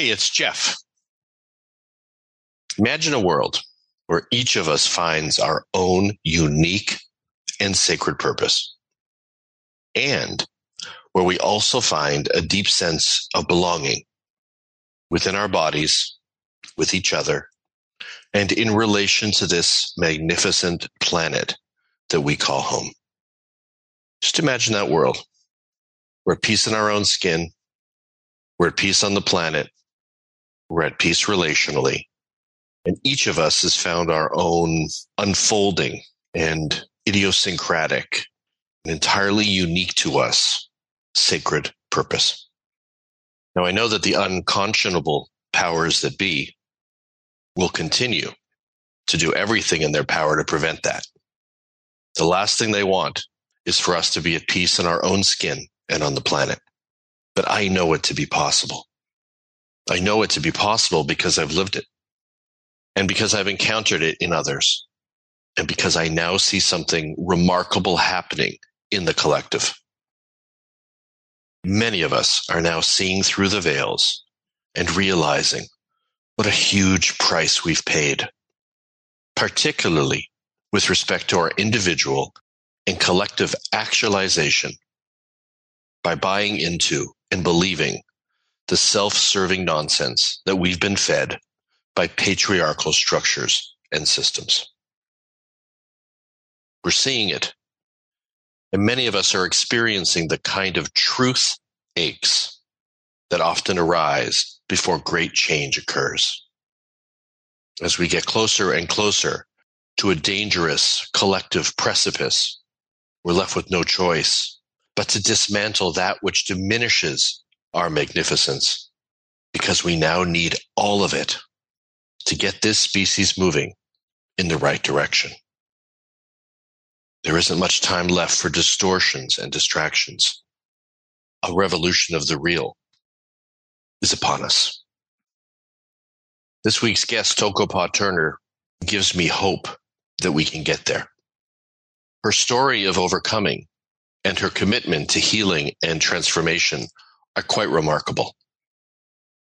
Hey, it's Jeff. Imagine a world where each of us finds our own unique and sacred purpose, and where we also find a deep sense of belonging within our bodies, with each other, and in relation to this magnificent planet that we call home. Just imagine that world. We're at peace in our own skin. We're at peace on the planet. We're at peace relationally. And each of us has found our own unfolding and idiosyncratic and entirely unique to us sacred purpose. Now, I know that the unconscionable powers that be will continue to do everything in their power to prevent that. The last thing they want is for us to be at peace in our own skin and on the planet. But I know it to be possible. I know it to be possible because I've lived it and because I've encountered it in others and because I now see something remarkable happening in the collective. Many of us are now seeing through the veils and realizing what a huge price we've paid, particularly with respect to our individual and collective actualization by buying into and believing the self-serving nonsense that we've been fed by patriarchal structures and systems. We're seeing it. And many of us are experiencing the kind of truth aches that often arise before great change occurs. As we get closer and closer to a dangerous collective precipice, we're left with no choice but to dismantle that which diminishes our magnificence because we now need all of it to get this species moving in the right direction. There isn't much time left for distortions and distractions. A revolution of the real is upon us. This week's guest, Toko Pa Turner, gives me hope that we can get there. Her story of overcoming and her commitment to healing and transformation are quite remarkable.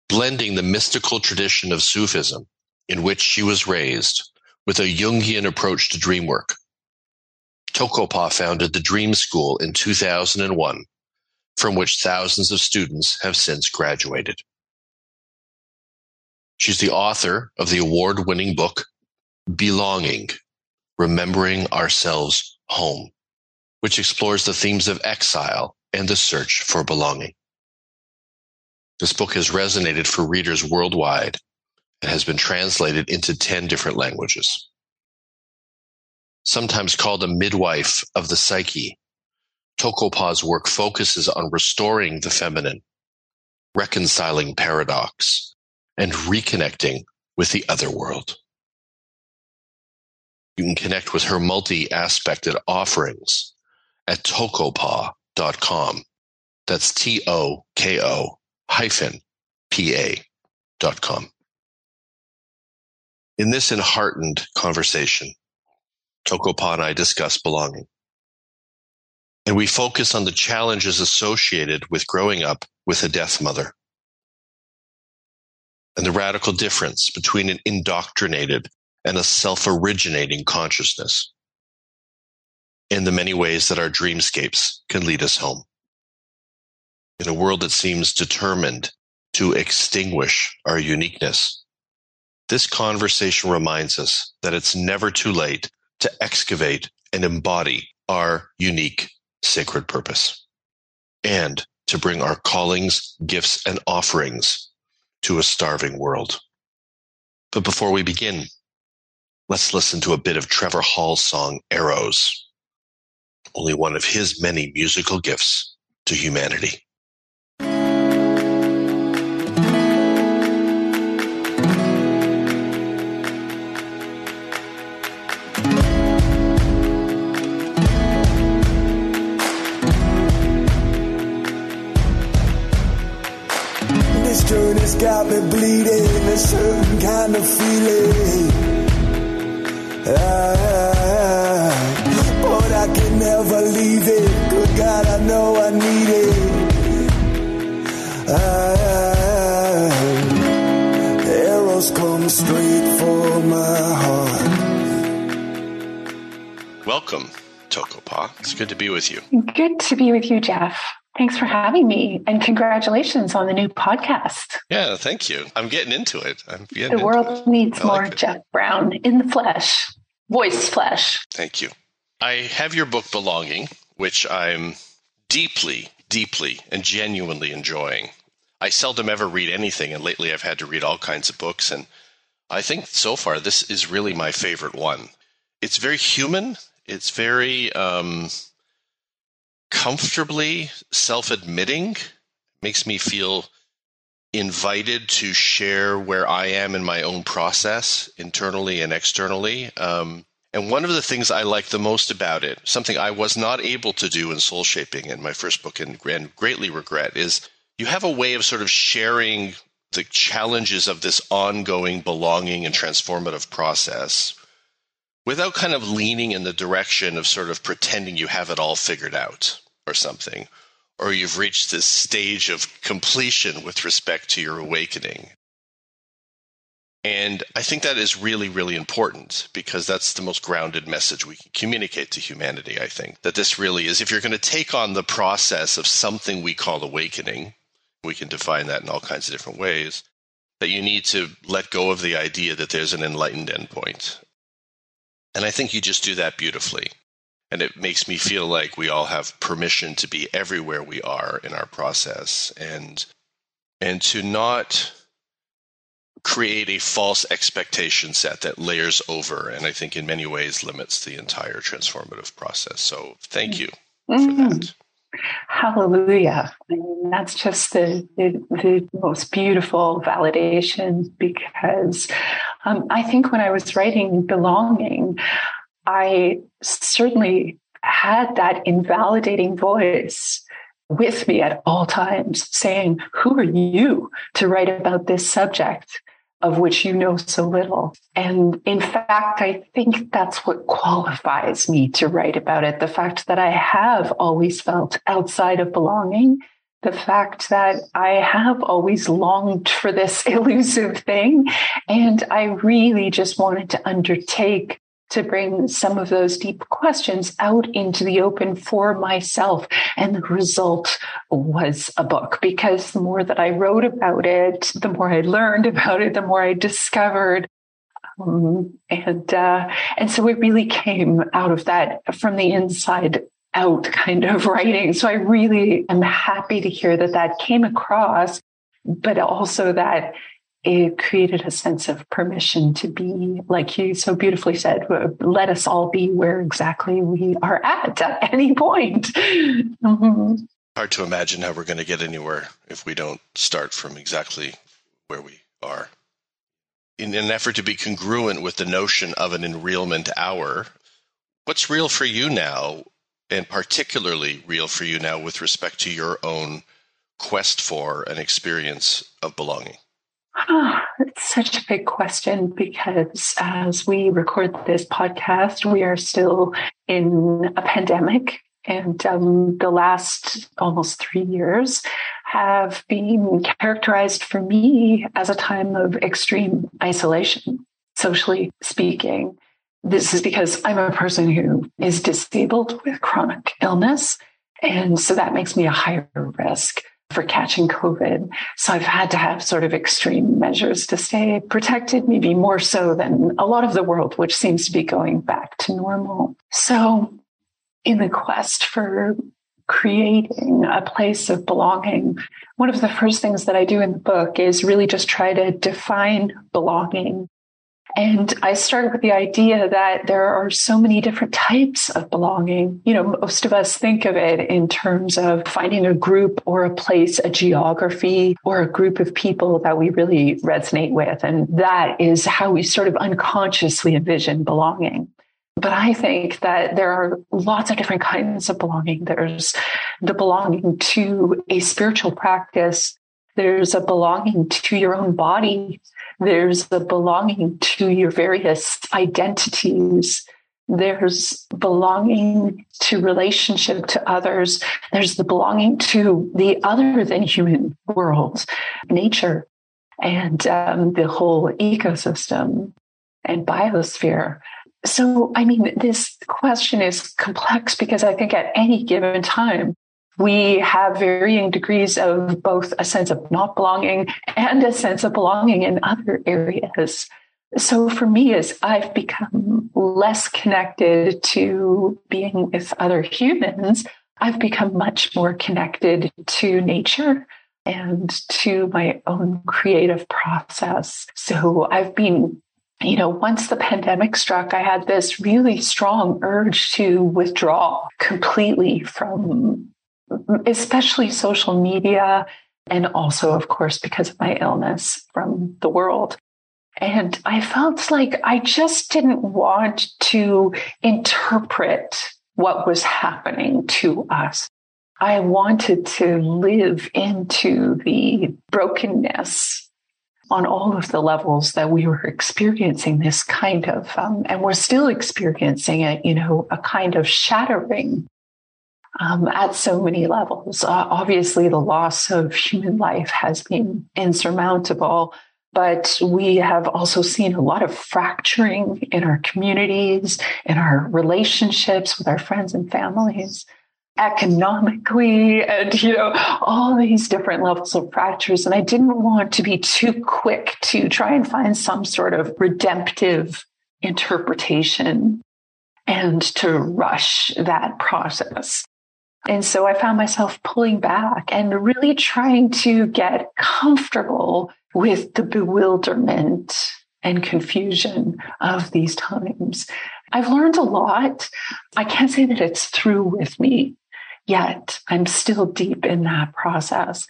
Blending the mystical tradition of Sufism in which she was raised with a Jungian approach to dream work. Toko-pa founded the Dream School in 2001, from which thousands of students have since graduated. She's the author of the award winning book, Belonging Remembering Ourselves Home, which explores the themes of exile and the search for belonging. This book has resonated for readers worldwide and has been translated into 10 different languages. Sometimes called a midwife of the psyche, Toko-pa's work focuses on restoring the feminine, reconciling paradox, and reconnecting with the other world. You can connect with her multi-aspected offerings at toko-pa.com. That's T-O-K-O hyphen P-A dot com. In this enheartened conversation, Toko-pa and I discuss belonging. And we focus on the challenges associated with growing up with a death mother and the radical difference between an indoctrinated and a self-originating consciousness and the many ways that our dreamscapes can lead us home. In a world that seems determined to extinguish our uniqueness, this conversation reminds us that it's never too late to excavate and embody our unique sacred purpose and to bring our callings, gifts, and offerings to a starving world. But before we begin, let's listen to a bit of Trevor Hall's song Arrows, only one of his many musical gifts to humanity. Journey's got me bleeding, a certain kind of feeling. Ah, but I can never leave it. Good God, I know I need it. Ah, straight for my heart. Welcome, Tokopa. It's good to be with you. Good to be with you, Jeff. Thanks for having me and congratulations on the new podcast. Yeah, thank you. I'm getting into it. I'm getting the world needs more like Jeff Brown in the flesh, voice flesh. Thank you. I have your book Belonging, which I'm deeply, deeply, and genuinely enjoying. I seldom ever read anything, and lately I've had to read all kinds of books. And I think so far this is really my favorite one. It's very human. It's very um, comfortably self-admitting. Makes me feel invited to share where I am in my own process, internally and externally. Um, and one of the things I like the most about it, something I was not able to do in soul shaping in my first book and, and greatly regret, is you have a way of sort of sharing the challenges of this ongoing belonging and transformative process without kind of leaning in the direction of sort of pretending you have it all figured out or something, or you've reached this stage of completion with respect to your awakening. And I think that is really, really important because that's the most grounded message we can communicate to humanity. I think that this really is if you're going to take on the process of something we call awakening, we can define that in all kinds of different ways, that you need to let go of the idea that there's an enlightened endpoint. And I think you just do that beautifully. And it makes me feel like we all have permission to be everywhere we are in our process and and to not create a false expectation set that layers over and I think in many ways limits the entire transformative process. So thank you mm-hmm. for that. Hallelujah. I mean, that's just the, the, the most beautiful validation because um, I think when I was writing Belonging, I certainly had that invalidating voice with me at all times saying, Who are you to write about this subject? of which you know so little. And in fact, I think that's what qualifies me to write about it. The fact that I have always felt outside of belonging, the fact that I have always longed for this elusive thing. And I really just wanted to undertake to bring some of those deep questions out into the open for myself. And the result was a book because the more that I wrote about it, the more I learned about it, the more I discovered. Um, and, uh, and so it really came out of that from the inside out kind of writing. So I really am happy to hear that that came across, but also that it created a sense of permission to be, like you so beautifully said, let us all be where exactly we are at at any point. Mm-hmm. Hard to imagine how we're going to get anywhere if we don't start from exactly where we are. In an effort to be congruent with the notion of an enrealment hour, what's real for you now, and particularly real for you now with respect to your own quest for an experience of belonging? Oh, it's such a big question because as we record this podcast, we are still in a pandemic. And um, the last almost three years have been characterized for me as a time of extreme isolation, socially speaking. This is because I'm a person who is disabled with chronic illness. And so that makes me a higher risk for catching COVID. So I've had to have sort of extreme measures to stay protected, maybe more so than a lot of the world, which seems to be going back to normal. So in the quest for creating a place of belonging, one of the first things that I do in the book is really just try to define belonging and I started with the idea that there are so many different types of belonging. You know, most of us think of it in terms of finding a group or a place, a geography or a group of people that we really resonate with. And that is how we sort of unconsciously envision belonging. But I think that there are lots of different kinds of belonging. There's the belonging to a spiritual practice. There's a belonging to your own body there's the belonging to your various identities. There's belonging to relationship to others. There's the belonging to the other than human world, nature. and um, the whole ecosystem and biosphere. So, I mean, this question is complex because I think at any given time, we have varying degrees of both a sense of not belonging and a sense of belonging in other areas. So for me, as I've become less connected to being with other humans, I've become much more connected to nature and to my own creative process. So I've been you know, once the pandemic struck, I had this really strong urge to withdraw completely from especially social media and also, of course, because of my illness from the world. And I felt like I just didn't want to interpret what was happening to us. I wanted to live into the brokenness on all of the levels that we were experiencing this kind of, um, and we're still experiencing it, you know, a kind of shattering um, at so many levels. Uh, obviously, the loss of human life has been insurmountable, but we have also seen a lot of fracturing in our communities, in our relationships with our friends and families economically and you know all these different levels of fractures and i didn't want to be too quick to try and find some sort of redemptive interpretation and to rush that process and so i found myself pulling back and really trying to get comfortable with the bewilderment and confusion of these times I've learned a lot. I can't say that it's through with me yet. I'm still deep in that process.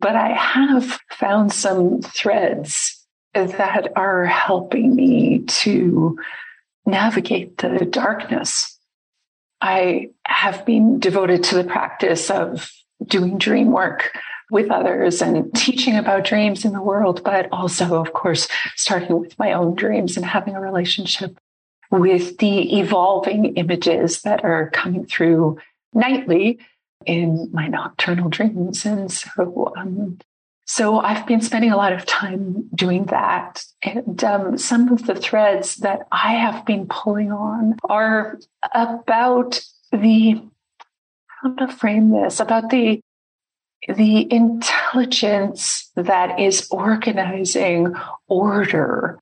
But I have found some threads that are helping me to navigate the darkness. I have been devoted to the practice of doing dream work with others and teaching about dreams in the world, but also, of course, starting with my own dreams and having a relationship with the evolving images that are coming through nightly in my nocturnal dreams. And so, um, so I've been spending a lot of time doing that. And um, some of the threads that I have been pulling on are about the, how to frame this, about the, the intelligence that is organizing order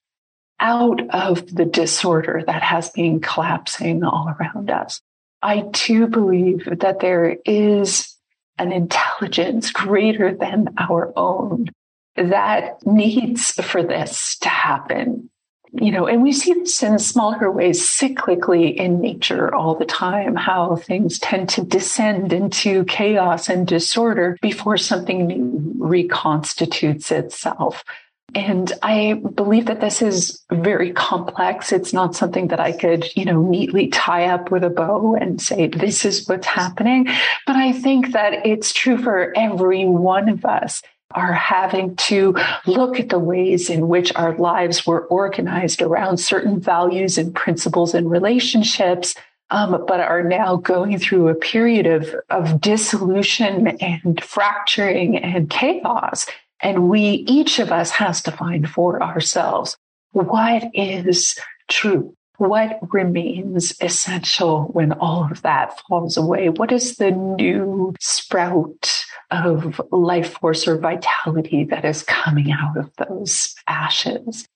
out of the disorder that has been collapsing all around us. I do believe that there is an intelligence greater than our own that needs for this to happen. You know, and we see this in smaller ways cyclically in nature all the time, how things tend to descend into chaos and disorder before something new reconstitutes itself. And I believe that this is very complex. It's not something that I could, you know, neatly tie up with a bow and say, this is what's happening. But I think that it's true for every one of us are having to look at the ways in which our lives were organized around certain values and principles and relationships. Um, but are now going through a period of, of dissolution and fracturing and chaos. And we, each of us has to find for ourselves what is true. What remains essential when all of that falls away? What is the new sprout of life force or vitality that is coming out of those ashes?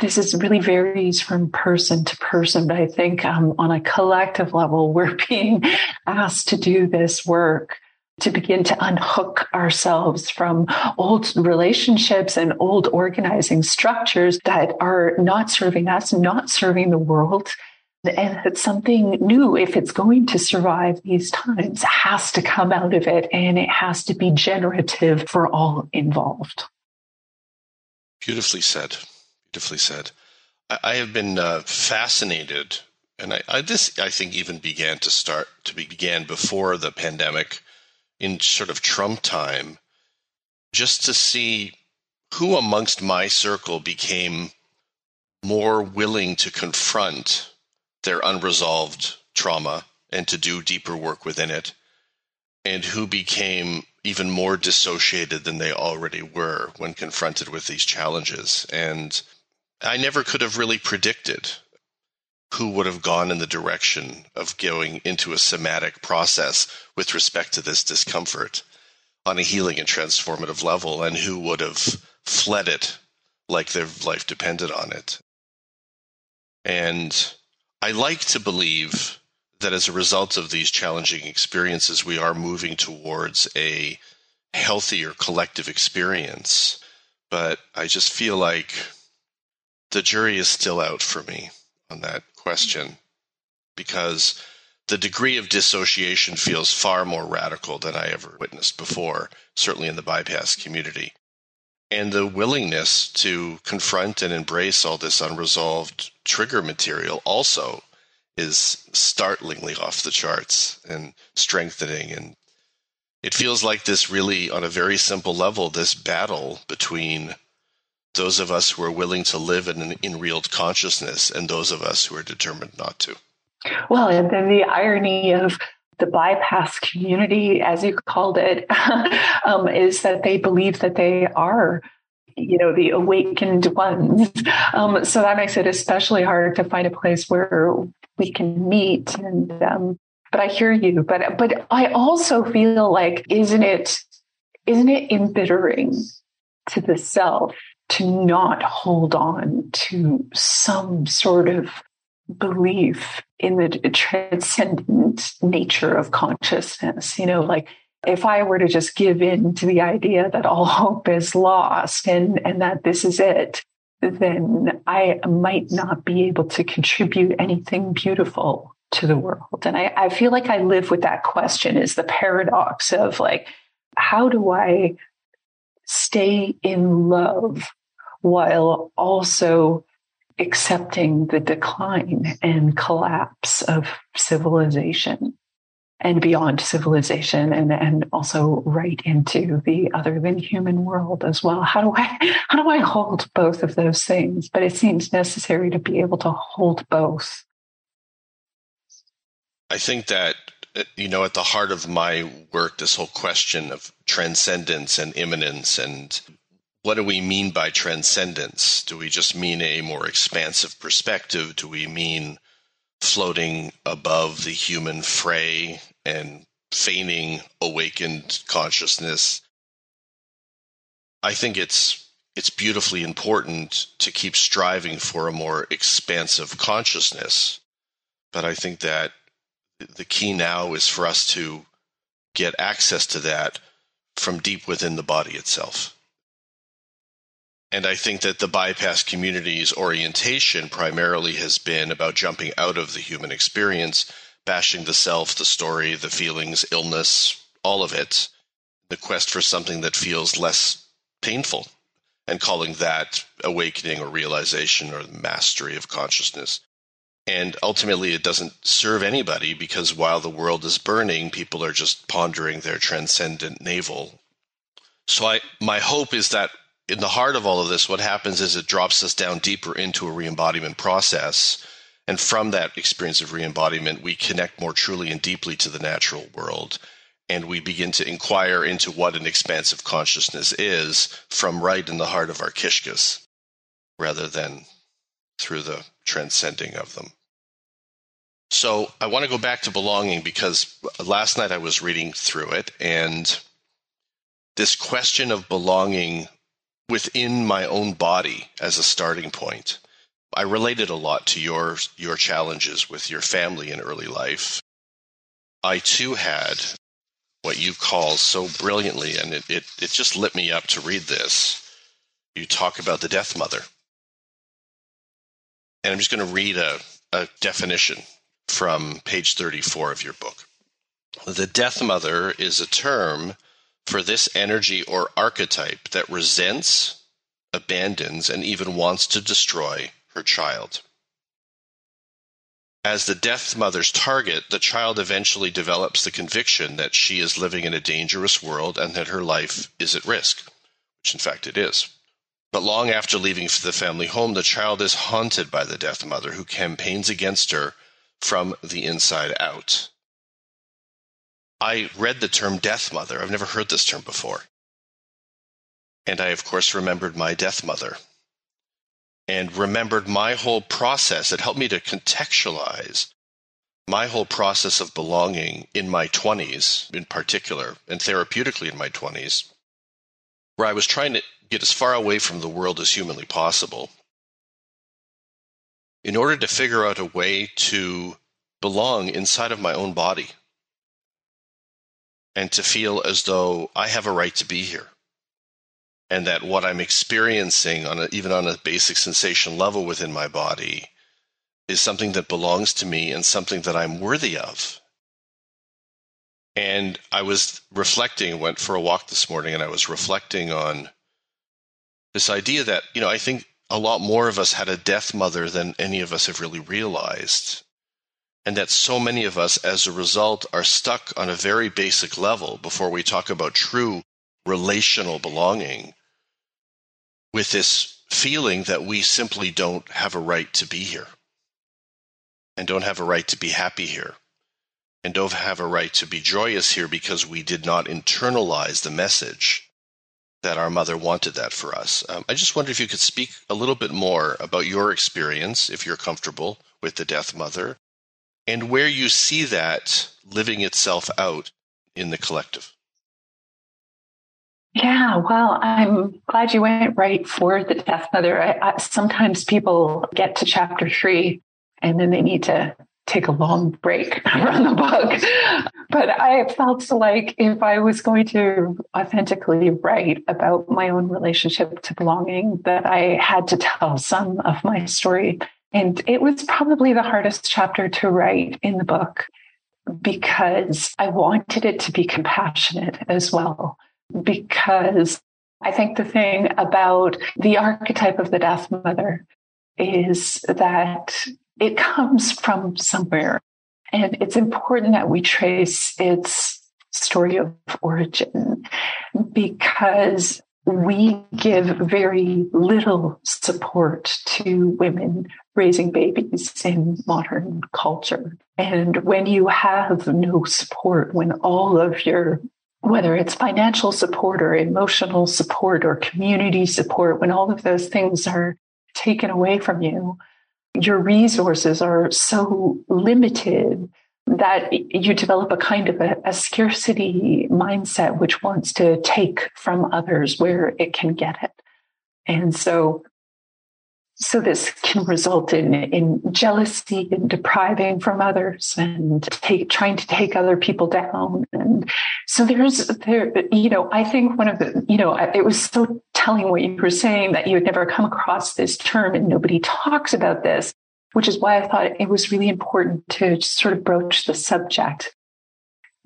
this is really varies from person to person, but I think um, on a collective level, we're being asked to do this work to begin to unhook ourselves from old relationships and old organizing structures that are not serving us, not serving the world. And that something new, if it's going to survive these times, has to come out of it and it has to be generative for all involved. Beautifully said. Beautifully said. I, I have been uh, fascinated, and I, I, this I think even began to start to be, began before the pandemic in sort of Trump time just to see who amongst my circle became more willing to confront their unresolved trauma and to do deeper work within it. and who became even more dissociated than they already were when confronted with these challenges. And I never could have really predicted who would have gone in the direction of going into a somatic process with respect to this discomfort on a healing and transformative level, and who would have fled it like their life depended on it. And I like to believe that as a result of these challenging experiences, we are moving towards a healthier collective experience. But I just feel like the jury is still out for me on that question because the degree of dissociation feels far more radical than I ever witnessed before, certainly in the bypass community. And the willingness to confront and embrace all this unresolved trigger material also is startlingly off the charts and strengthening. And it feels like this really, on a very simple level, this battle between those of us who are willing to live in an enreal consciousness and those of us who are determined not to. Well, and then the irony of the bypass community, as you called it, um, is that they believe that they are you know the awakened ones um, so that makes it especially hard to find a place where we can meet and um, but i hear you but but i also feel like isn't it isn't it embittering to the self to not hold on to some sort of belief in the transcendent nature of consciousness you know like if I were to just give in to the idea that all hope is lost and, and that this is it, then I might not be able to contribute anything beautiful to the world. And I, I feel like I live with that question is the paradox of like, how do I stay in love while also accepting the decline and collapse of civilization? and beyond civilization and, and also right into the other than human world as well. How do I how do I hold both of those things? But it seems necessary to be able to hold both. I think that uh, you know at the heart of my work this whole question of transcendence and immanence and what do we mean by transcendence? Do we just mean a more expansive perspective? Do we mean floating above the human fray and feigning awakened consciousness. I think it's it's beautifully important to keep striving for a more expansive consciousness. But I think that the key now is for us to get access to that from deep within the body itself. And I think that the bypass community's orientation primarily has been about jumping out of the human experience, bashing the self, the story, the feelings, illness, all of it, the quest for something that feels less painful, and calling that awakening or realization or mastery of consciousness. And ultimately, it doesn't serve anybody because while the world is burning, people are just pondering their transcendent navel. So, I, my hope is that in the heart of all of this, what happens is it drops us down deeper into a re-embodiment process. And from that experience of re-embodiment, we connect more truly and deeply to the natural world. And we begin to inquire into what an expansive consciousness is from right in the heart of our kishkas, rather than through the transcending of them. So I want to go back to belonging because last night I was reading through it and this question of belonging within my own body as a starting point. I related a lot to your your challenges with your family in early life. I too had what you call so brilliantly, and it, it, it just lit me up to read this. You talk about the death mother. And I'm just going to read a, a definition from page 34 of your book. The death mother is a term for this energy or archetype that resents, abandons, and even wants to destroy her child. As the death mother's target, the child eventually develops the conviction that she is living in a dangerous world and that her life is at risk, which in fact it is. But long after leaving the family home, the child is haunted by the death mother who campaigns against her from the inside out. I read the term death mother. I've never heard this term before. And I, of course, remembered my death mother and remembered my whole process. It helped me to contextualize my whole process of belonging in my 20s, in particular, and therapeutically in my 20s, where I was trying to get as far away from the world as humanly possible in order to figure out a way to belong inside of my own body and to feel as though I have a right to be here and that what I'm experiencing on a, even on a basic sensation level within my body is something that belongs to me and something that I'm worthy of. And I was reflecting, went for a walk this morning, and I was reflecting on this idea that, you know, I think a lot more of us had a death mother than any of us have really realized. And that so many of us, as a result, are stuck on a very basic level before we talk about true relational belonging with this feeling that we simply don't have a right to be here and don't have a right to be happy here and don't have a right to be joyous here because we did not internalize the message that our mother wanted that for us. Um, I just wonder if you could speak a little bit more about your experience, if you're comfortable with the death mother, and where you see that living itself out in the collective. Yeah, well, I'm glad you went right for the death mother. I, I, sometimes people get to chapter three and then they need to take a long break from the book. But I felt like if I was going to authentically write about my own relationship to belonging, that I had to tell some of my story. And it was probably the hardest chapter to write in the book because I wanted it to be compassionate as well because I think the thing about the archetype of the death mother is that it comes from somewhere. And it's important that we trace its story of origin because we give very little support to women raising babies in modern culture. And when you have no support, when all of your whether it's financial support or emotional support or community support, when all of those things are taken away from you, your resources are so limited that you develop a kind of a, a, scarcity mindset which wants to take from others where it can get it. And so so this can result in, in jealousy and depriving from others and take, trying to take other people down. And so there's there, you know, I think one of the, you know, it was so telling what you were saying that you had never come across this term and nobody talks about this, which is why I thought it was really important to sort of broach the subject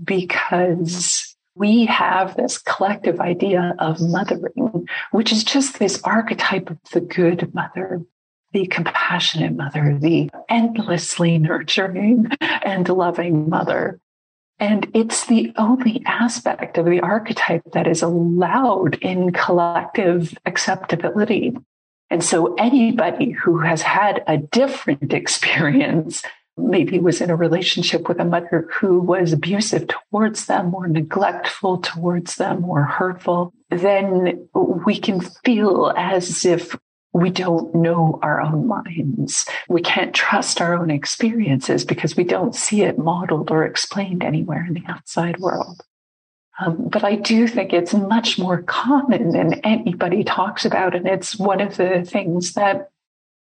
because we have this collective idea of mothering, which is just this archetype of the good mother, the compassionate mother, the endlessly nurturing and loving mother. And it's the only aspect of the archetype that is allowed in collective acceptability. And so anybody who has had a different experience maybe was in a relationship with a mother who was abusive towards them or neglectful towards them or hurtful, then we can feel as if we don't know our own minds. We can't trust our own experiences because we don't see it modeled or explained anywhere in the outside world. Um, but I do think it's much more common than anybody talks about. And it's one of the things that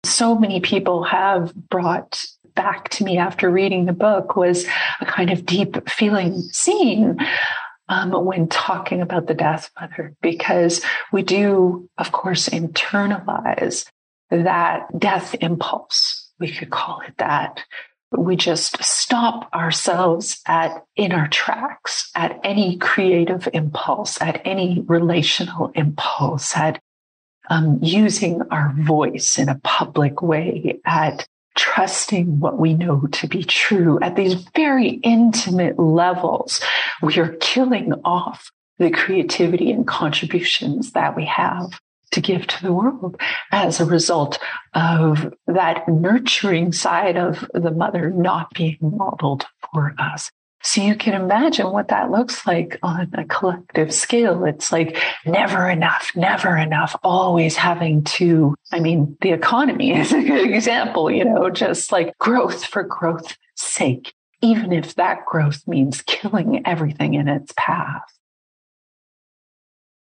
so many people have brought back to me after reading the book was a kind of deep feeling seen um, when talking about the death mother, because we do, of course, internalize that death impulse. We could call it that. We just stop ourselves at in our tracks at any creative impulse, at any relational impulse, at um, using our voice in a public way, at trusting what we know to be true at these very intimate levels. We are killing off the creativity and contributions that we have to give to the world as a result of that nurturing side of the mother not being modeled for us. So you can imagine what that looks like on a collective scale. It's like never enough, never enough, always having to. I mean, the economy is a good example, you know, just like growth for growth's sake, even if that growth means killing everything in its path.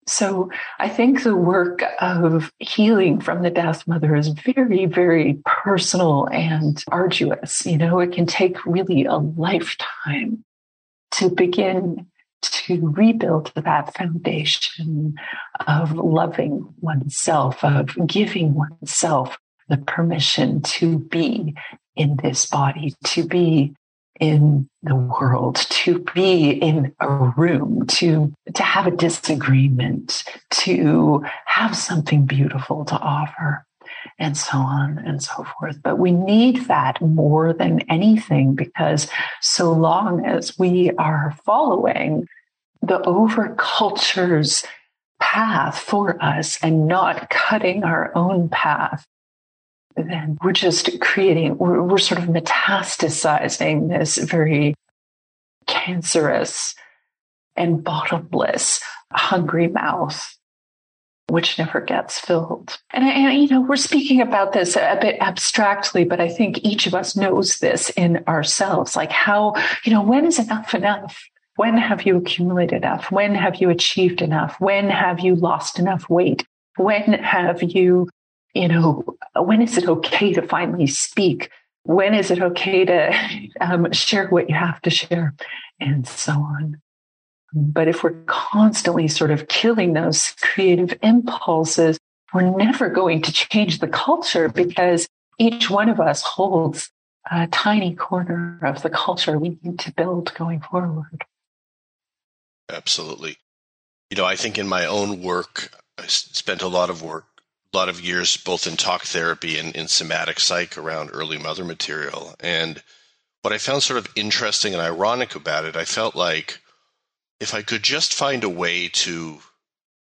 So I think the work of healing from the death mother is very, very personal and arduous. You know, it can take really a lifetime to begin to rebuild that foundation of loving oneself, of giving oneself the permission to be in this body, to be in the world, to be in a room, to, to have a disagreement, to have something beautiful to offer, and so on and so forth. But we need that more than anything because so long as we are following the over culture's path for us and not cutting our own path, then we're just creating, we're, we're sort of metastasizing this very cancerous and bottomless hungry mouth which never gets filled. And, and, you know, we're speaking about this a bit abstractly, but I think each of us knows this in ourselves. Like how, you know, when is enough enough? When have you accumulated enough? When have you achieved enough? When have you lost enough weight? When have you you know, when is it okay to finally speak? When is it okay to um, share what you have to share? And so on. But if we're constantly sort of killing those creative impulses, we're never going to change the culture because each one of us holds a tiny corner of the culture we need to build going forward. Absolutely. You know, I think in my own work, I spent a lot of work lot of years both in talk therapy and in somatic psych around early mother material. And what I found sort of interesting and ironic about it, I felt like if I could just find a way to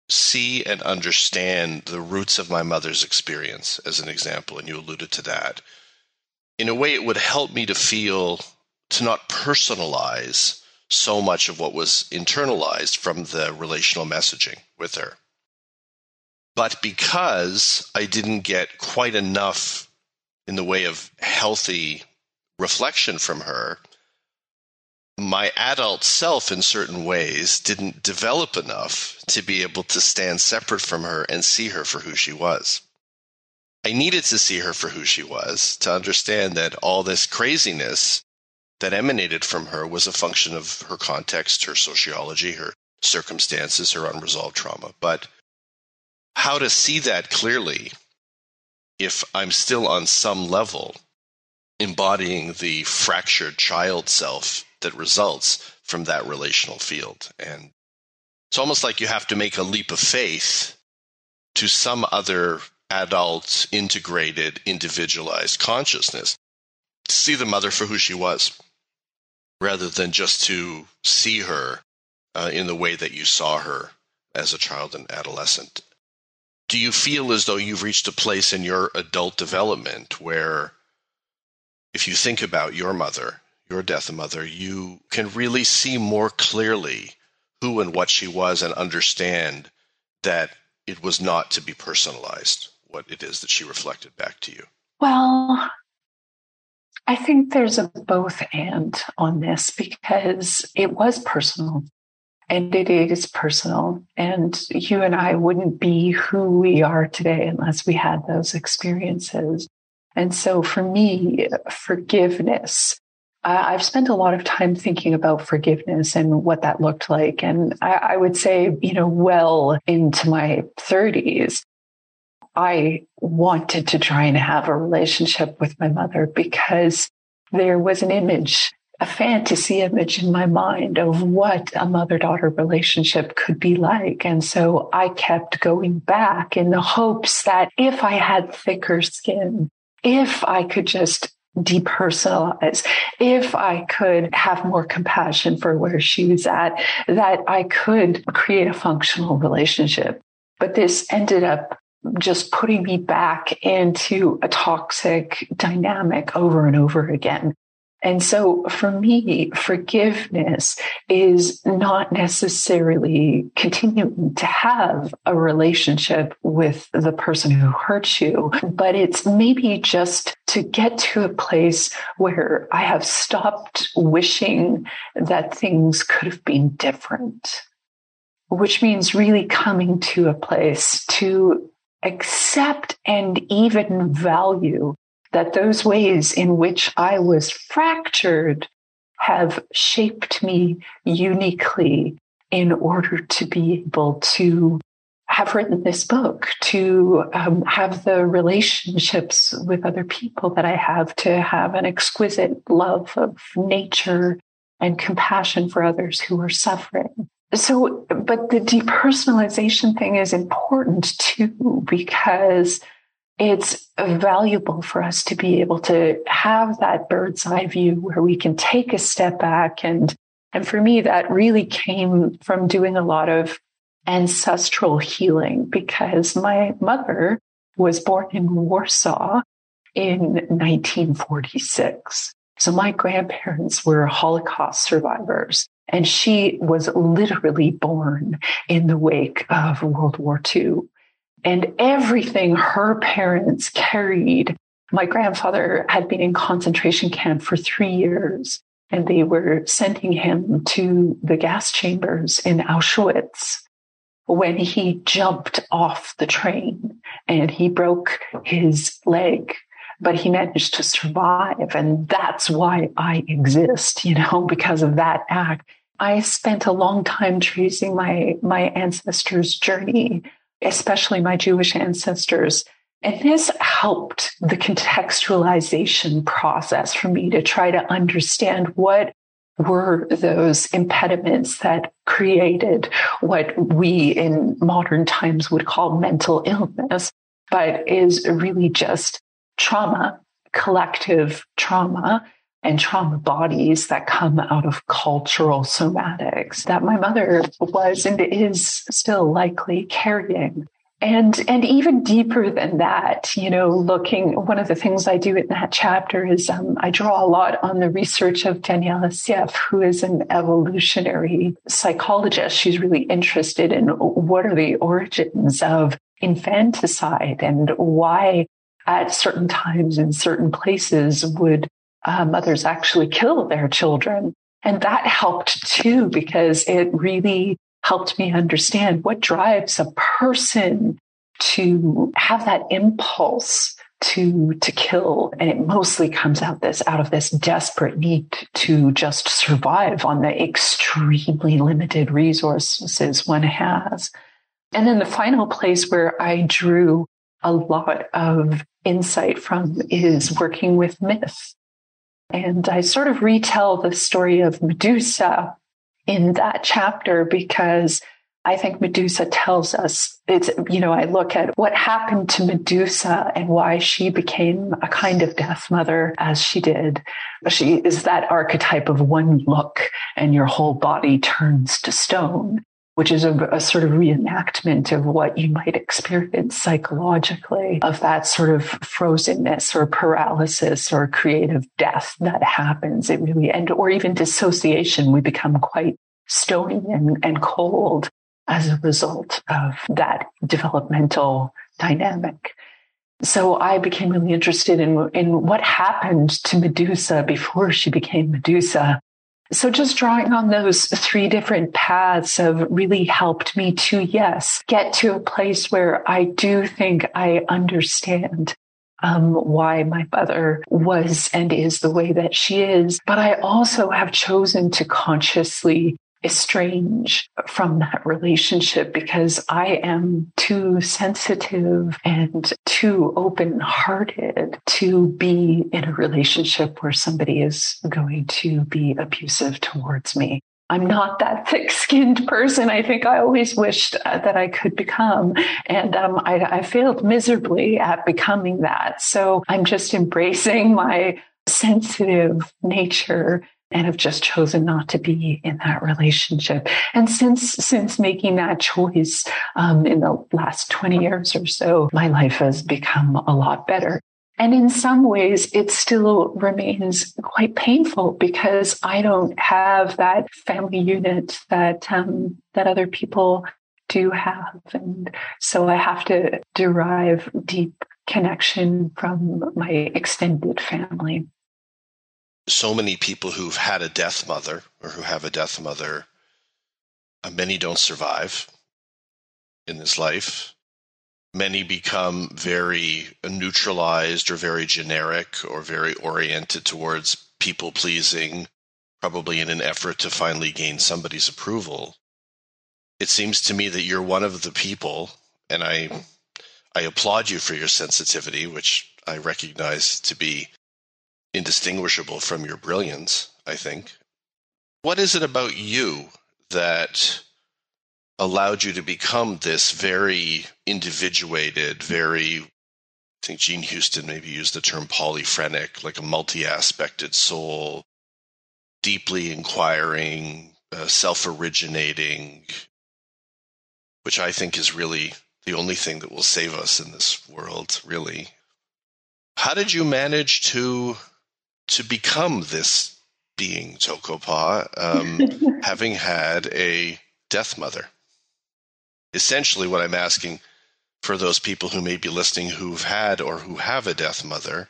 see and understand the roots of my mother's experience, as an example, and you alluded to that, in a way it would help me to feel, to not personalize so much of what was internalized from the relational messaging with her. But because I didn't get quite enough in the way of healthy reflection from her, my adult self, in certain ways, didn't develop enough to be able to stand separate from her and see her for who she was. I needed to see her for who she was to understand that all this craziness that emanated from her was a function of her context, her sociology, her circumstances, her unresolved trauma. But how to see that clearly if I'm still on some level embodying the fractured child self that results from that relational field. And it's almost like you have to make a leap of faith to some other adult, integrated, individualized consciousness to see the mother for who she was rather than just to see her uh, in the way that you saw her as a child and adolescent do you feel as though you've reached a place in your adult development where if you think about your mother, your death mother, you can really see more clearly who and what she was and understand that it was not to be personalized, what it is that she reflected back to you? Well, I think there's a both and on this because it was personal and it is personal. And you and I wouldn't be who we are today unless we had those experiences. And so for me, forgiveness, I've spent a lot of time thinking about forgiveness and what that looked like. And I, I would say, you know, well into my 30s, I wanted to try and have a relationship with my mother because there was an image a fantasy image in my mind of what a mother daughter relationship could be like. And so I kept going back in the hopes that if I had thicker skin, if I could just depersonalize, if I could have more compassion for where she was at, that I could create a functional relationship. But this ended up just putting me back into a toxic dynamic over and over again And so for me, forgiveness is not necessarily continuing to have a relationship with the person who hurt you, but it's maybe just to get to a place where I have stopped wishing that things could have been different, which means really coming to a place to accept and even value that those ways in which I was fractured have shaped me uniquely in order to be able to have written this book, to um, have the relationships with other people that I have, to have an exquisite love of nature and compassion for others who are suffering. So, but the depersonalization thing is important too, because it's valuable for us to be able to have that bird's eye view where we can take a step back. And and for me that really came from doing a lot of ancestral healing because my mother was born in Warsaw in 1946 so my grandparents were holocaust survivors and she was literally born in the wake of World War II and everything her parents carried. My grandfather had been in concentration camp for three years and they were sending him to the gas chambers in Auschwitz when he jumped off the train and he broke his leg but he managed to survive and that's why i exist you know because of that act i spent a long time tracing my my ancestors journey especially my Jewish ancestors. And this helped the contextualization process for me to try to understand what were those impediments that created what we in modern times would call mental illness, but is really just trauma, collective trauma and trauma bodies that come out of cultural somatics that my mother was and is still likely carrying. And, and even deeper than that, you know, looking, one of the things I do in that chapter is um, I draw a lot on the research of Daniela Sieff, who is an evolutionary psychologist. She's really interested in what are the origins of infanticide and why at certain times in certain places would uh, mothers actually kill their children. And that helped too, because it really helped me understand what drives a person to have that impulse to to kill. And it mostly comes out this out of this desperate need to just survive on the extremely limited resources one has. And then the final place where i drew a lot of insight from is working with myth and I sort of retell the story of Medusa in that chapter because I think Medusa tells us it's, you know, I look at what happened to Medusa and why she became a kind of death mother as she did. She is that archetype of one look and your whole body turns to stone which is a, a, sort of reenactment of what you might experience psychologically of that sort of frozenness or paralysis or creative death that happens. It really, and, or even dissociation. We become quite stony and, and cold as a result of that developmental dynamic. So I became really interested in, in what happened to Medusa before she became Medusa so just drawing on those three different paths have really helped me to, yes, get to a place where I do think I understand um, why my mother was and is the way that she is. But I also have chosen to consciously estrange from that relationship because I am too sensitive and too open hearted to be in a relationship where somebody is going to be abusive towards me. I'm not that thick skinned person I think I always wished uh, that I could become. And um, I, I failed miserably at becoming that. So I'm just embracing my sensitive nature and have just chosen not to be in that relationship. And since since making that choice um, in the last 20 years or so, my life has become a lot better. And in some ways, it still remains quite painful because I don't have that family unit that um, that other people do have, and so I have to derive deep connection from my extended family. So many people who've had a death mother or who have a death mother, uh, many don't survive in this life many become very neutralized or very generic or very oriented towards people pleasing, probably in an effort to finally gain somebody's approval. It seems to me that you're one of the people, and I, I applaud you for your sensitivity, which I recognize to be indistinguishable from your brilliance, I think. What is it about you that allowed you to become this very individuated, very I think Jean Houston maybe used the term polyphrenic, like a multi aspected soul, deeply inquiring, uh, self originating, which I think is really the only thing that will save us in this world, really. How did you manage to to become this being Toko-pa, um, having had a death mother? essentially what I'm asking for those people who may be listening who've had or who have a death mother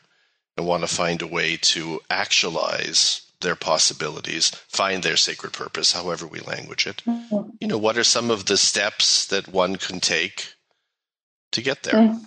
and want to find a way to actualize their possibilities, find their sacred purpose, however we language it. Mm-hmm. You know, what are some of the steps that one can take to get there?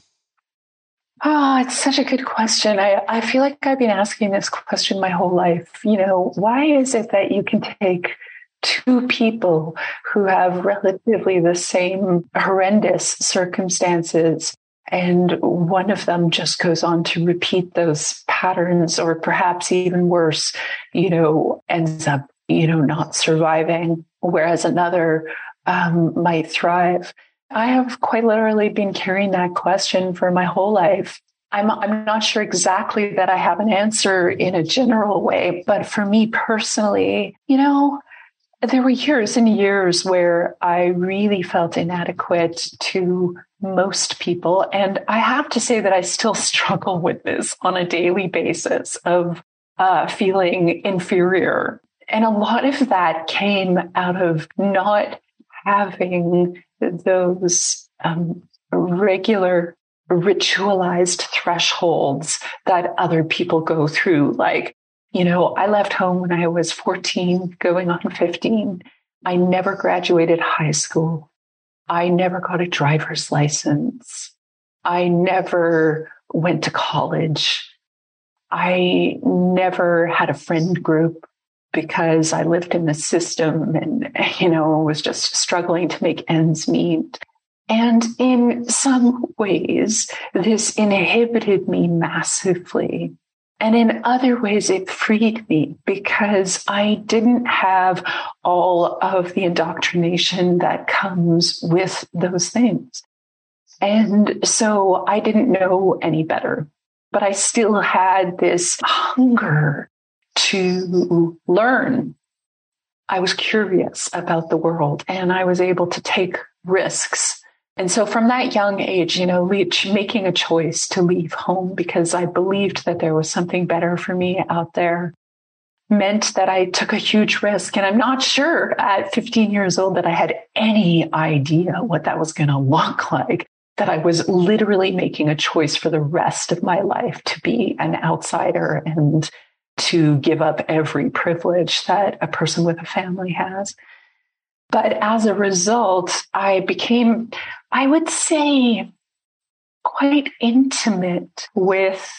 Oh, it's such a good question. I, I feel like I've been asking this question my whole life. You know, why is it that you can take two people who have relatively the same horrendous circumstances and one of them just goes on to repeat those patterns or perhaps even worse you know ends up you know not surviving whereas another um, might thrive i have quite literally been carrying that question for my whole life I'm, I'm not sure exactly that I have an answer in a general way, but for me personally, you know, there were years and years where I really felt inadequate to most people. And I have to say that I still struggle with this on a daily basis of uh, feeling inferior. And a lot of that came out of not having those um, regular ritualized thresholds that other people go through, like you know, I left home when I was 14, going on 15. I never graduated high school. I never got a driver's license. I never went to college. I never had a friend group because I lived in the system and, you know, was just struggling to make ends meet. And in some ways, this inhibited me massively and in other ways, it freed me because I didn't have all of the indoctrination that comes with those things. And so I didn't know any better, but I still had this hunger to learn. I was curious about the world and I was able to take risks and so from that young age, you know, making a choice to leave home because I believed that there was something better for me out there meant that I took a huge risk. And I'm not sure at 15 years old that I had any idea what that was going to look like. That I was literally making a choice for the rest of my life to be an outsider and to give up every privilege that a person with a family has. But as a result, I became, I would say, quite intimate with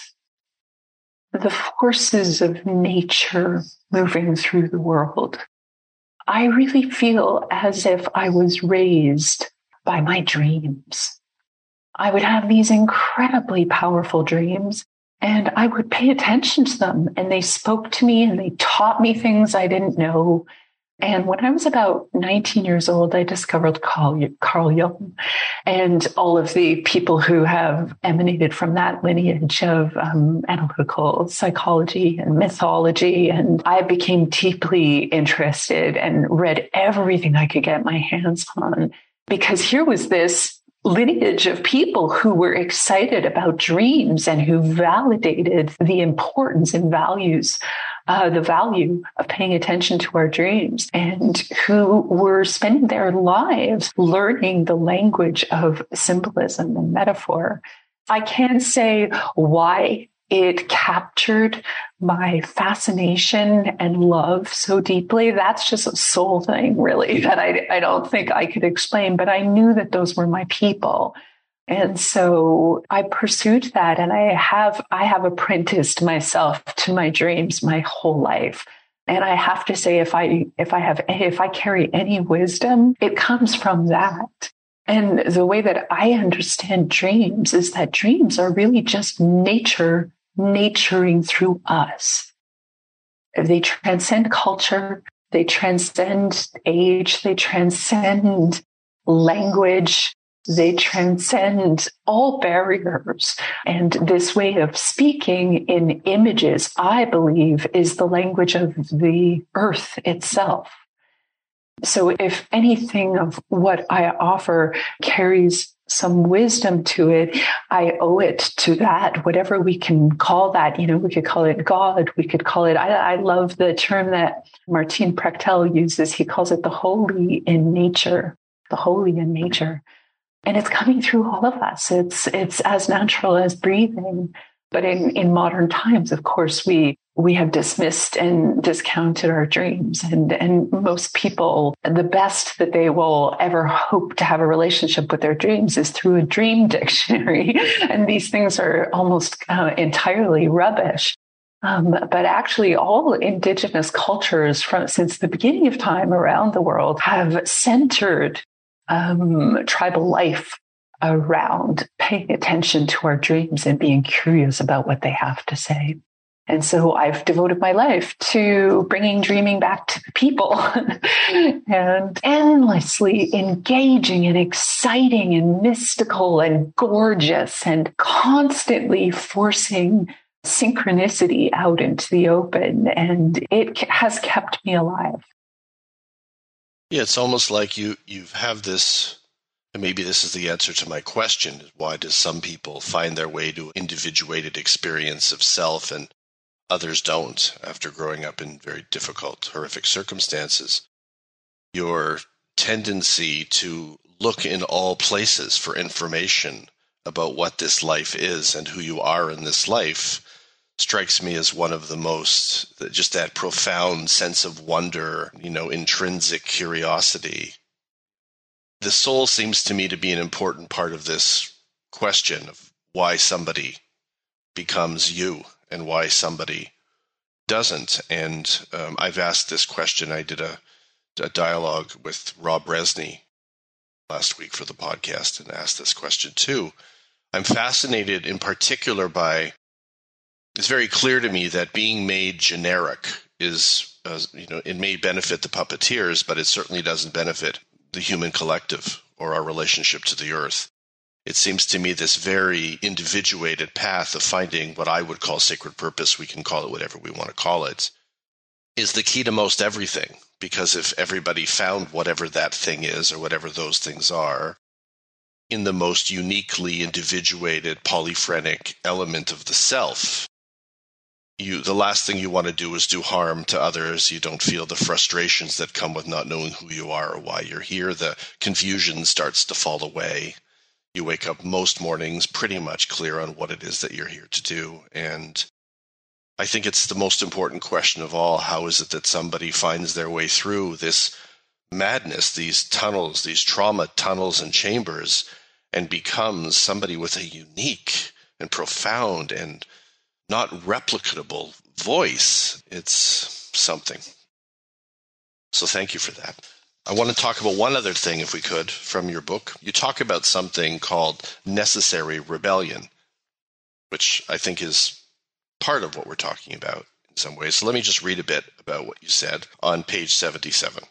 the forces of nature moving through the world. I really feel as if I was raised by my dreams. I would have these incredibly powerful dreams and I would pay attention to them and they spoke to me and they taught me things I didn't know. And when I was about 19 years old, I discovered Carl, Jung and all of the people who have emanated from that lineage of um, analytical psychology and mythology. And I became deeply interested and read everything I could get my hands on because here was this lineage of people who were excited about dreams and who validated the importance and values uh, the value of paying attention to our dreams and who were spending their lives learning the language of symbolism and metaphor. I can't say why it captured my fascination and love so deeply. That's just a soul thing, really, that I, I don't think I could explain, but I knew that those were my people. And so I pursued that and I have, I have apprenticed myself to my dreams my whole life. And I have to say, if I, if I have, if I carry any wisdom, it comes from that. And the way that I understand dreams is that dreams are really just nature naturing through us. They transcend culture, they transcend age, they transcend language, they transcend all barriers. And this way of speaking in images, I believe, is the language of the earth itself. So if anything of what I offer carries some wisdom to it, I owe it to that, whatever we can call that. You know, we could call it God. We could call it, I, I love the term that Martin Prechtel uses. He calls it the holy in nature, the holy in nature. And it's coming through all of us. It's, it's as natural as breathing. But in, in modern times, of course, we we have dismissed and discounted our dreams. And, and most people, the best that they will ever hope to have a relationship with their dreams is through a dream dictionary. and these things are almost uh, entirely rubbish. Um, but actually, all indigenous cultures from since the beginning of time around the world have centered um, tribal life around paying attention to our dreams and being curious about what they have to say. And so I've devoted my life to bringing dreaming back to the people and endlessly engaging and exciting and mystical and gorgeous and constantly forcing synchronicity out into the open. And it has kept me alive. Yeah, it's almost like you you have this and maybe this is the answer to my question why do some people find their way to individuated experience of self and others don't after growing up in very difficult, horrific circumstances. Your tendency to look in all places for information about what this life is and who you are in this life strikes me as one of the most just that profound sense of wonder, you know, intrinsic curiosity. The soul seems to me to be an important part of this question of why somebody becomes you and why somebody doesn't. And um, I've asked this question. I did a, a dialogue with Rob Brezsny last week for the podcast and asked this question too. I'm fascinated in particular by it's very clear to me that being made generic is, uh, you know, it may benefit the puppeteers, but it certainly doesn't benefit the human collective or our relationship to the earth it seems to me this very individuated path of finding what I would call sacred purpose, we can call it whatever we want to call it, is the key to most everything. Because if everybody found whatever that thing is or whatever those things are in the most uniquely individuated polyphrenic element of the self, you the last thing you want to do is do harm to others. You don't feel the frustrations that come with not knowing who you are or why you're here. The confusion starts to fall away you wake up most mornings pretty much clear on what it is that you're here to do. And I think it's the most important question of all. How is it that somebody finds their way through this madness, these tunnels, these trauma tunnels and chambers, and becomes somebody with a unique and profound and not replicable voice? It's something. So thank you for that. I want to talk about one other thing, if we could, from your book. You talk about something called necessary rebellion, which I think is part of what we're talking about in some ways. So let me just read a bit about what you said on page 77.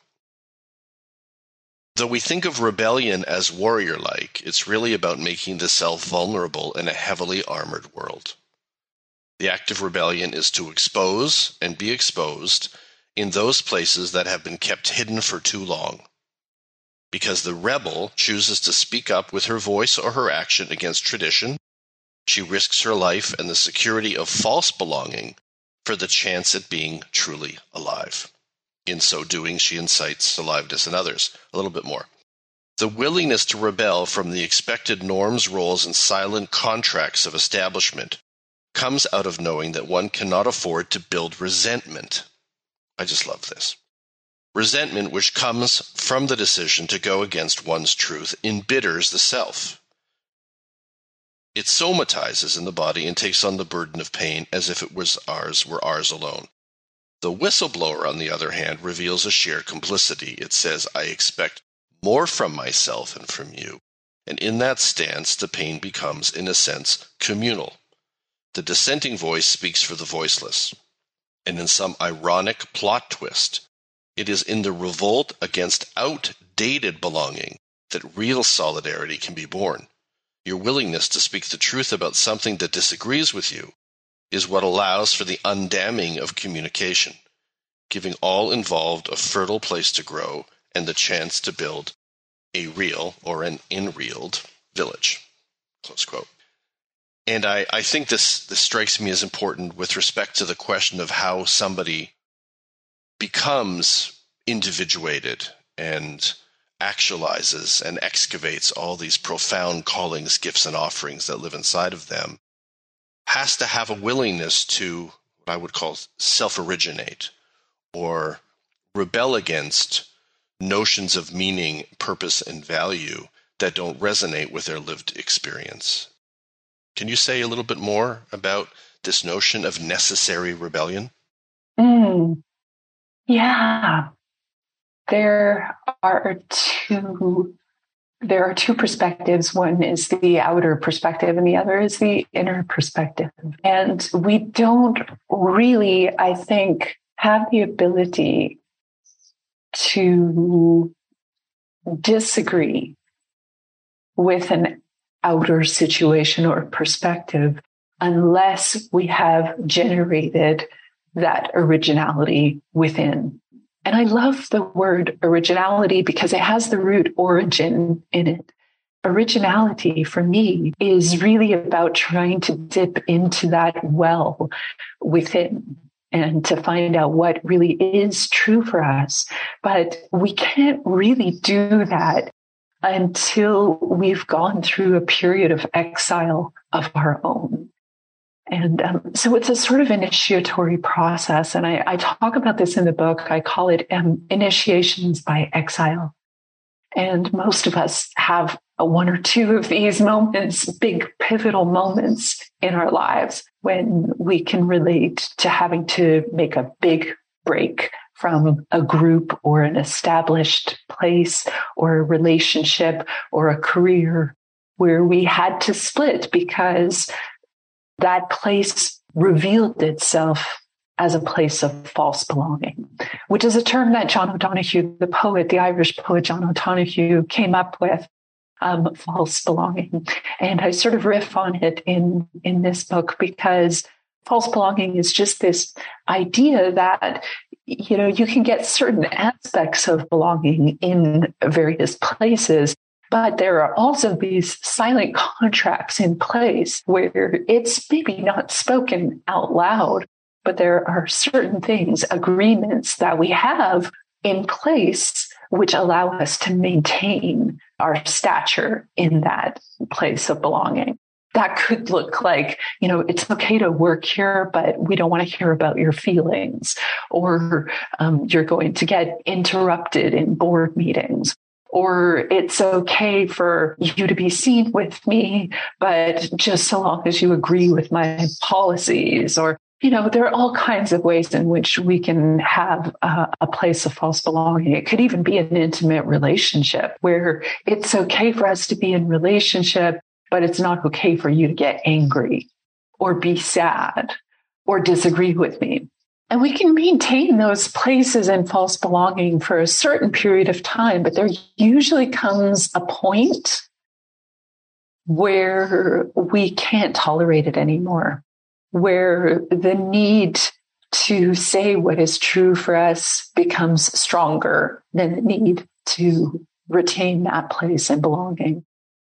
Though we think of rebellion as warrior like, it's really about making the self vulnerable in a heavily armored world. The act of rebellion is to expose and be exposed in those places that have been kept hidden for too long. Because the rebel chooses to speak up with her voice or her action against tradition, she risks her life and the security of false belonging for the chance at being truly alive. In so doing, she incites aliveness in others. A little bit more. The willingness to rebel from the expected norms, roles, and silent contracts of establishment comes out of knowing that one cannot afford to build resentment. I just love this. Resentment, which comes from the decision to go against one's truth, embitters the self. It somatizes in the body and takes on the burden of pain as if it was ours, were ours alone. The whistleblower, on the other hand, reveals a shared complicity. It says, I expect more from myself and from you. And in that stance, the pain becomes, in a sense, communal. The dissenting voice speaks for the voiceless. And in some ironic plot twist, it is in the revolt against outdated belonging that real solidarity can be born. Your willingness to speak the truth about something that disagrees with you is what allows for the undamming of communication, giving all involved a fertile place to grow and the chance to build a real or an enrealed village. Close quote. And I, I think this, this strikes me as important with respect to the question of how somebody becomes individuated and actualizes and excavates all these profound callings, gifts, and offerings that live inside of them, has to have a willingness to what I would call self originate or rebel against notions of meaning, purpose, and value that don't resonate with their lived experience. Can you say a little bit more about this notion of necessary rebellion? Mm, yeah. There are two there are two perspectives. One is the outer perspective, and the other is the inner perspective. And we don't really, I think, have the ability to disagree with an outer situation or perspective unless we have generated that originality within. And I love the word originality because it has the root origin in it. Originality for me is really about trying to dip into that well within and to find out what really is true for us. But we can't really do that until we've gone through a period of exile of our own. And um, so it's a sort of initiatory process. And I, I, talk about this in the book. I call it um, initiations by exile. And most of us have one or two of these moments, big pivotal moments in our lives when we can relate to having to make a big break from a group or an established place or a relationship or a career where we had to split because that place revealed itself as a place of false belonging, which is a term that John O'Donohue, the poet, the Irish poet John O'Donohue, came up with. Um, false belonging, and I sort of riff on it in in this book because false belonging is just this idea that you know you can get certain aspects of belonging in various places but there are also these silent contracts in place where it's maybe not spoken out loud but there are certain things agreements that we have in place which allow us to maintain our stature in that place of belonging that could look like, you know, it's okay to work here, but we don't want to hear about your feelings, or um, you're going to get interrupted in board meetings. Or it's okay for you to be seen with me, but just so long as you agree with my policies. Or, you know, there are all kinds of ways in which we can have a, a place of false belonging. It could even be an intimate relationship where it's okay for us to be in relationship but it's not okay for you to get angry or be sad or disagree with me. And we can maintain those places and false belonging for a certain period of time, but there usually comes a point where we can't tolerate it anymore, where the need to say what is true for us becomes stronger than the need to retain that place and belonging.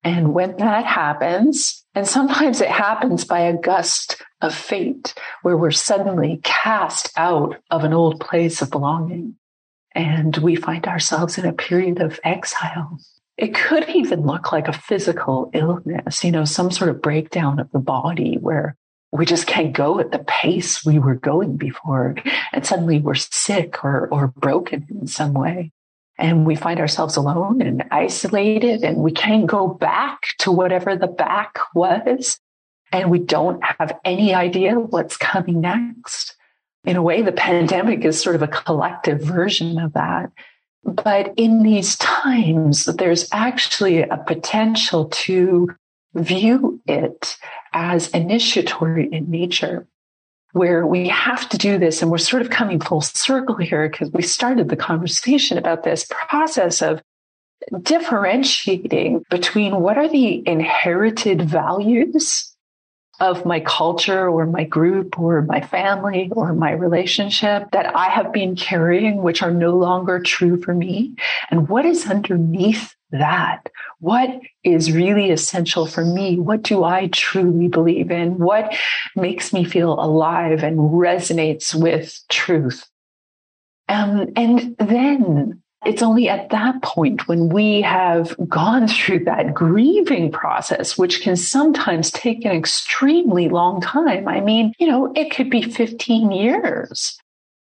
And when that happens, and sometimes it happens by a gust of fate where we're suddenly cast out of an old place of belonging and we find ourselves in a period of exile. It could even look like a physical illness, you know, some sort of breakdown of the body where we just can't go at the pace we were going before. And suddenly we're sick or, or broken in some way. And we find ourselves alone and isolated and we can't go back to whatever the back was. And we don't have any idea what's coming next. In a way, the pandemic is sort of a collective version of that. But in these times, there's actually a potential to view it as initiatory in nature, where we have to do this. And we're sort of coming full circle here because we started the conversation about this process of differentiating between what are the inherited values of my culture or my group or my family or my relationship that I have been carrying, which are no longer true for me? And what is underneath that? What is really essential for me? What do I truly believe in? What makes me feel alive and resonates with truth? Um, and then it's only at that point when we have gone through that grieving process, which can sometimes take an extremely long time. I mean, you know, it could be 15 years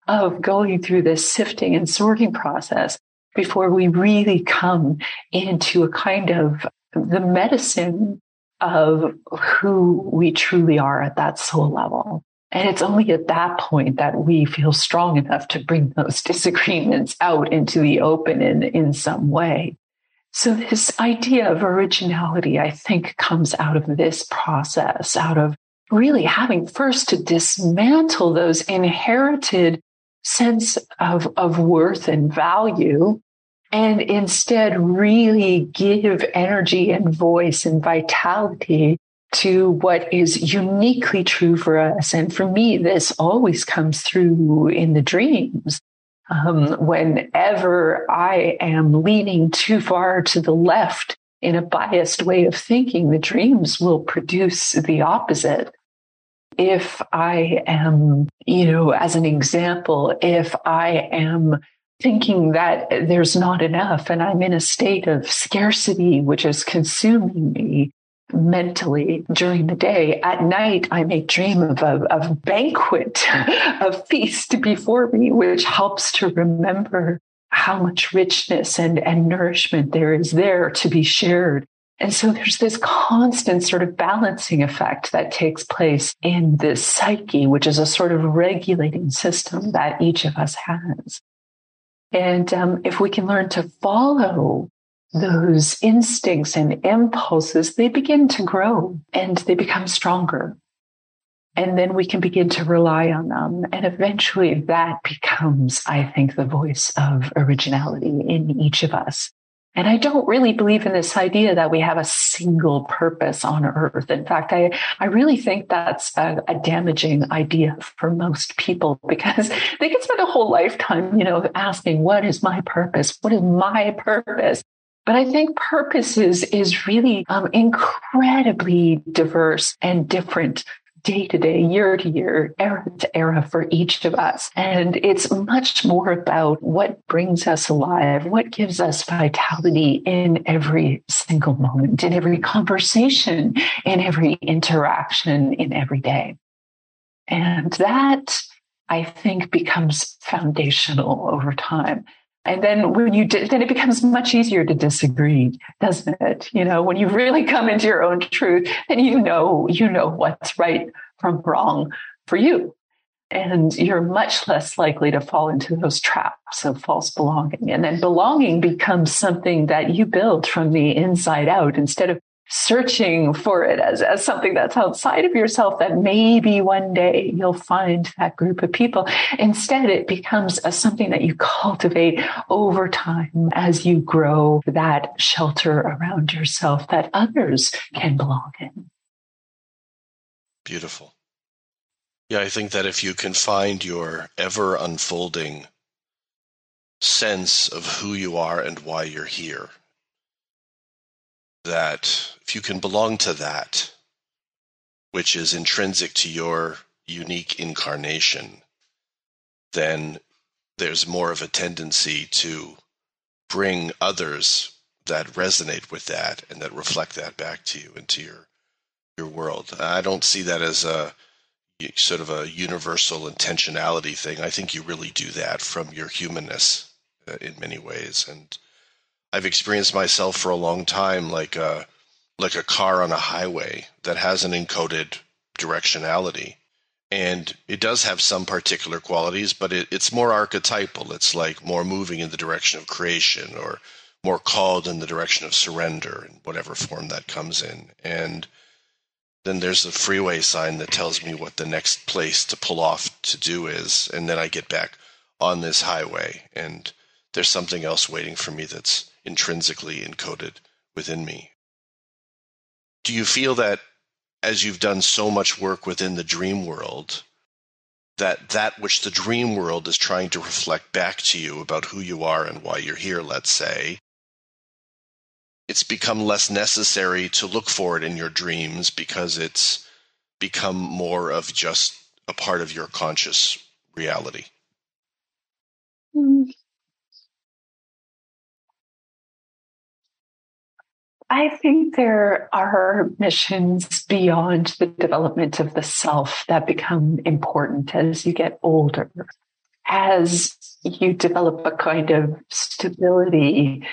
of going through this sifting and sorting process before we really come into a kind of the medicine of who we truly are at that soul level. And it's only at that point that we feel strong enough to bring those disagreements out into the open in, in some way. So this idea of originality, I think, comes out of this process, out of really having first to dismantle those inherited sense of, of worth and value and instead really give energy and voice and vitality to what is uniquely true for us. And for me, this always comes through in the dreams. Um, whenever I am leaning too far to the left in a biased way of thinking, the dreams will produce the opposite. If I am, you know, as an example, if I am thinking that there's not enough and I'm in a state of scarcity, which is consuming me, mentally during the day. At night, I may dream of a, of banquet, a feast before me, which helps to remember how much richness and, and nourishment there is there to be shared. And so there's this constant sort of balancing effect that takes place in the psyche, which is a sort of regulating system that each of us has. And um, if we can learn to follow those instincts and impulses, they begin to grow and they become stronger. And then we can begin to rely on them. And eventually that becomes, I think, the voice of originality in each of us. And I don't really believe in this idea that we have a single purpose on earth. In fact, I, I really think that's a, a, damaging idea for most people because they can spend a whole lifetime, you know, asking, what is my purpose? What is my purpose? But I think purposes is, really um, incredibly diverse and different day to day, year to year, era to era for each of us. And it's much more about what brings us alive, what gives us vitality in every single moment, in every conversation, in every interaction, in every day. And that I think becomes foundational over time. And then when you di- then it becomes much easier to disagree, doesn't it? You know, when you really come into your own truth, then you know you know what's right from wrong for you. And you're much less likely to fall into those traps of false belonging. And then belonging becomes something that you build from the inside out instead of searching for it as, as something that's outside of yourself that maybe one day you'll find that group of people. Instead, it becomes a, something that you cultivate over time as you grow that shelter around yourself that others can belong in. Beautiful. Yeah, I think that if you can find your ever unfolding sense of who you are and why you're here, that if you can belong to that, which is intrinsic to your unique incarnation, then there's more of a tendency to bring others that resonate with that and that reflect that back to you into your your world. I don't see that as a sort of a universal intentionality thing. I think you really do that from your humanness uh, in many ways. And I've experienced myself for a long time like a like a car on a highway that has an encoded directionality. And it does have some particular qualities, but it, it's more archetypal. It's like more moving in the direction of creation or more called in the direction of surrender in whatever form that comes in. And then there's a freeway sign that tells me what the next place to pull off to do is. And then I get back on this highway and there's something else waiting for me that's intrinsically encoded within me. Do you feel that as you've done so much work within the dream world, that that which the dream world is trying to reflect back to you about who you are and why you're here, let's say, it's become less necessary to look for it in your dreams because it's become more of just a part of your conscious reality. Mm. I think there are missions beyond the development of the self that become important as you get older. As you develop a kind of stability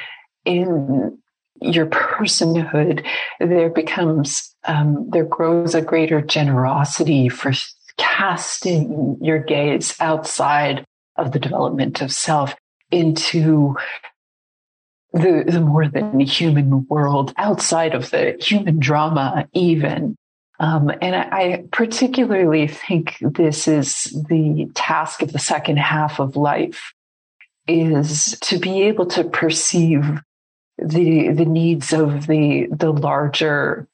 in your personhood, there becomes, um, there grows a greater generosity for casting your gaze outside of the development of self into the, the more than human world outside of the human drama, even. Um, and I, I particularly think this is the task of the second half of life is to be able to perceive the the needs of the the larger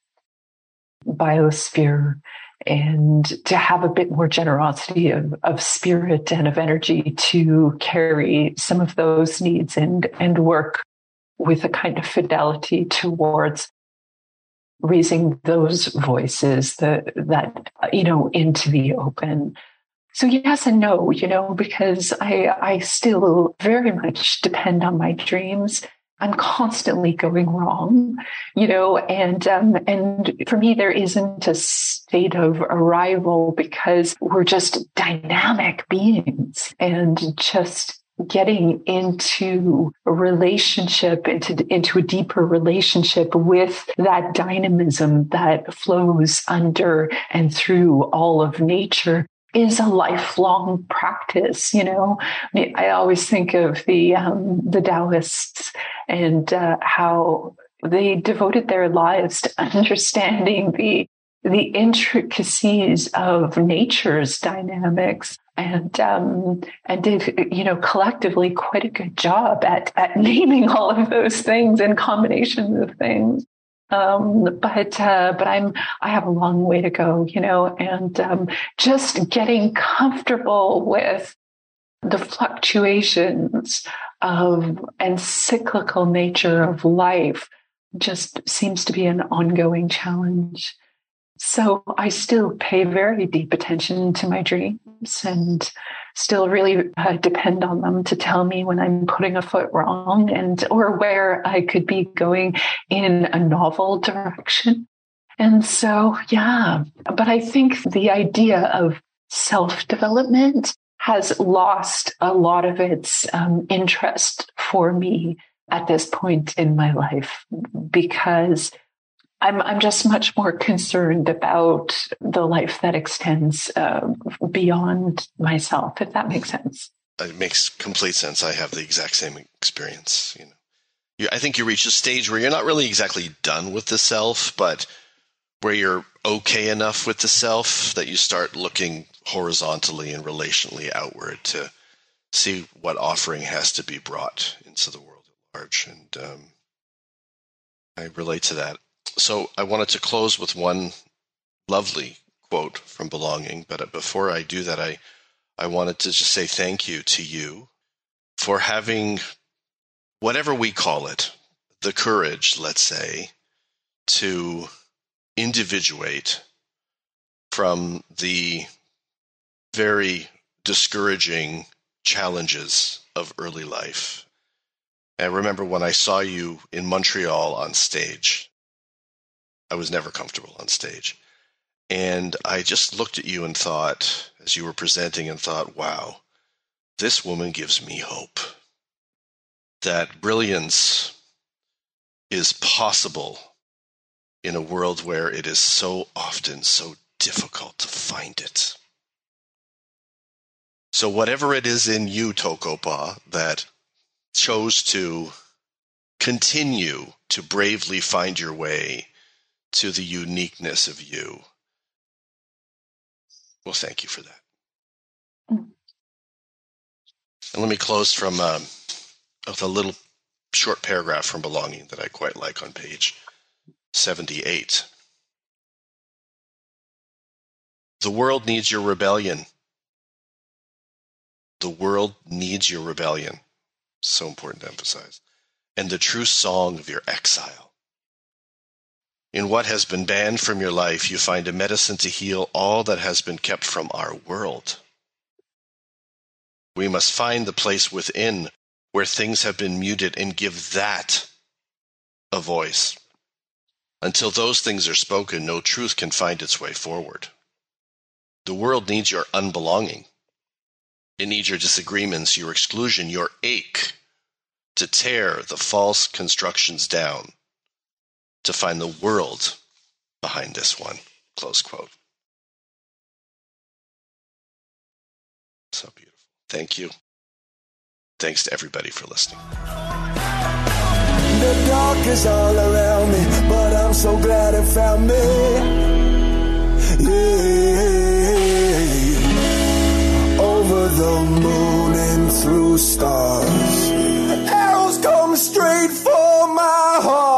biosphere and to have a bit more generosity of, of spirit and of energy to carry some of those needs and and work with a kind of fidelity towards raising those voices that that you know into the open. So yes and no you know because i i still very much depend on my dreams. I'm constantly going wrong, you know, and um, and for me there isn't a state of arrival because we're just dynamic beings and just getting into a relationship into into a deeper relationship with that dynamism that flows under and through all of nature is a lifelong practice. You know, I, mean, I always think of the um, the Taoists and uh, how they devoted their lives to understanding the the intricacies of nature's dynamics and um, and did you know collectively quite a good job at at naming all of those things and combinations of things um, but uh, but I'm I have a long way to go, you know, and um, just getting comfortable with the fluctuations of and cyclical nature of life just seems to be an ongoing challenge. So I still pay very deep attention to my dreams and still really uh, depend on them to tell me when I'm putting a foot wrong and or where I could be going in a novel direction. And so, yeah, but I think the idea of self development has lost a lot of its um, interest for me at this point in my life because I'm I'm just much more concerned about the life that extends uh, beyond myself, if that makes sense. It makes complete sense. I have the exact same experience. You know, you, I think you reach a stage where you're not really exactly done with the self, but where you're okay enough with the self that you start looking horizontally and relationally outward to see what offering has to be brought into the world at large. And um, I relate to that so I wanted to close with one lovely quote from Belonging, but before I do that, I I wanted to just say thank you to you for having whatever we call it, the courage, let's say, to individuate from the very discouraging challenges of early life. I remember when I saw you in Montreal on stage. I was never comfortable on stage. And I just looked at you and thought, as you were presenting, and thought, wow, this woman gives me hope that brilliance is possible in a world where it is so often so difficult to find it. So, whatever it is in you, Toko-pa, that chose to continue to bravely find your way to the uniqueness of you, well, thank you for that. Mm. And let me close from um, with a little short paragraph from Belonging that I quite like on page 78. The world needs your rebellion. The world needs your rebellion. So important to emphasize. And the true song of your exile. In what has been banned from your life, you find a medicine to heal all that has been kept from our world. We must find the place within where things have been muted and give that a voice. Until those things are spoken, no truth can find its way forward. The world needs your unbelonging. It needs your disagreements, your exclusion, your ache to tear the false constructions down, to find the world behind this one. Close quote. So beautiful. Thank you. Thanks to everybody for listening. The dark is all around me, but I'm so glad it found me. Yeah. Over the moon and through stars, arrows come straight for my heart.